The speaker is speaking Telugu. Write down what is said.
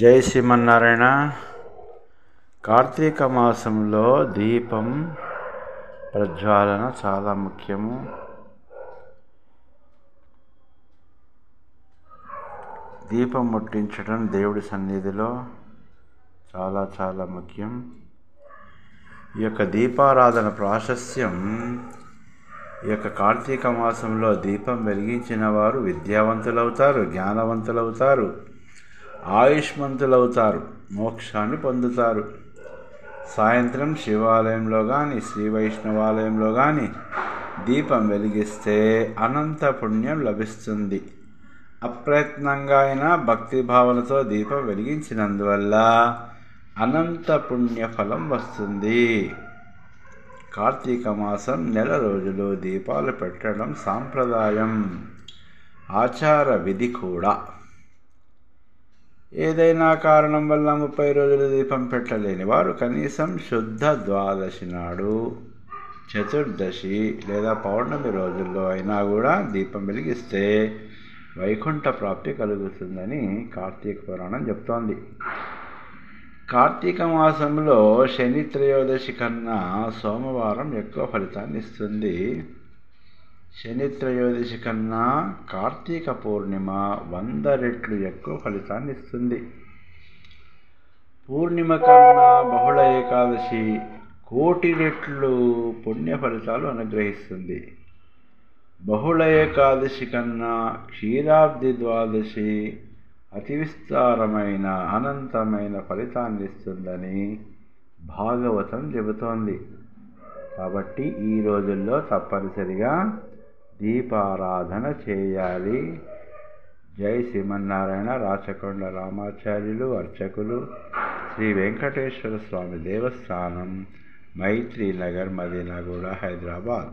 జై శ్రీమన్నారాయణ. కార్తీక మాసంలో దీపం ప్రజ్వాలన చాలా ముఖ్యము. దీపం ముట్టించడం దేవుడి సన్నిధిలో చాలా చాలా ముఖ్యం. ఈ యొక్క దీపారాధన ప్రాశస్యం ఈ యొక్క కార్తీక మాసంలో దీపం వెలిగించిన వారు విద్యావంతులవుతారు జ్ఞానవంతులవుతారు. ఆయుష్మంతులవుతారు మోక్షాన్ని పొందుతారు. సాయంత్రం శివాలయంలో కానీ శ్రీ వైష్ణవాలయంలో కానీ దీపం వెలిగిస్తే అనంత పుణ్యం లభిస్తుంది. అప్రయత్నంగా అయినా భక్తి భావనతో దీపం వెలిగించినందువల్ల అనంత పుణ్యఫలం వస్తుంది. కార్తీక మాసం నెల రోజులు దీపాలు పెట్టడం సాంప్రదాయం. ఆచార విధి కూడా. ఏదైనా కారణం వల్ల ముప్పై రోజులు దీపం పెట్టలేని వారు కనీసం శుద్ధ ద్వాదశి నాడు చతుర్దశి లేదా పౌర్ణమి రోజుల్లో అయినా కూడా దీపం వెలిగిస్తే వైకుంఠ ప్రాప్తి కలుగుతుందని కార్తీక పురాణం చెప్తోంది. కార్తీక మాసంలో శని త్రయోదశి కన్నా సోమవారం ఎక్కువ ఫలితాన్ని ఇస్తుంది. శని త్రయోదశి కన్నా కార్తీక పూర్ణిమ వంద రెట్లు ఎక్కువ ఫలితాన్ని ఇస్తుంది. పూర్ణిమ కన్నా బహుళ ఏకాదశి కోటి రెట్లు పుణ్య ఫలితాలు అనుగ్రహిస్తుంది. బహుళ ఏకాదశి కన్నా క్షీరాబ్ది ద్వాదశి అతి విస్తారమైన అనంతమైన ఫలితాన్ని ఇస్తుందని భాగవతం చెబుతోంది. కాబట్టి ఈ రోజుల్లో తప్పనిసరిగా దీపారాధన చేయాలి. జై శ్రీమన్నారాయణ రాచకొండ రామాచార్యులు అర్చకులు శ్రీ వెంకటేశ్వర స్వామి దేవస్థానం మైత్రి నగర్ మదీనాగూడ హైదరాబాద్.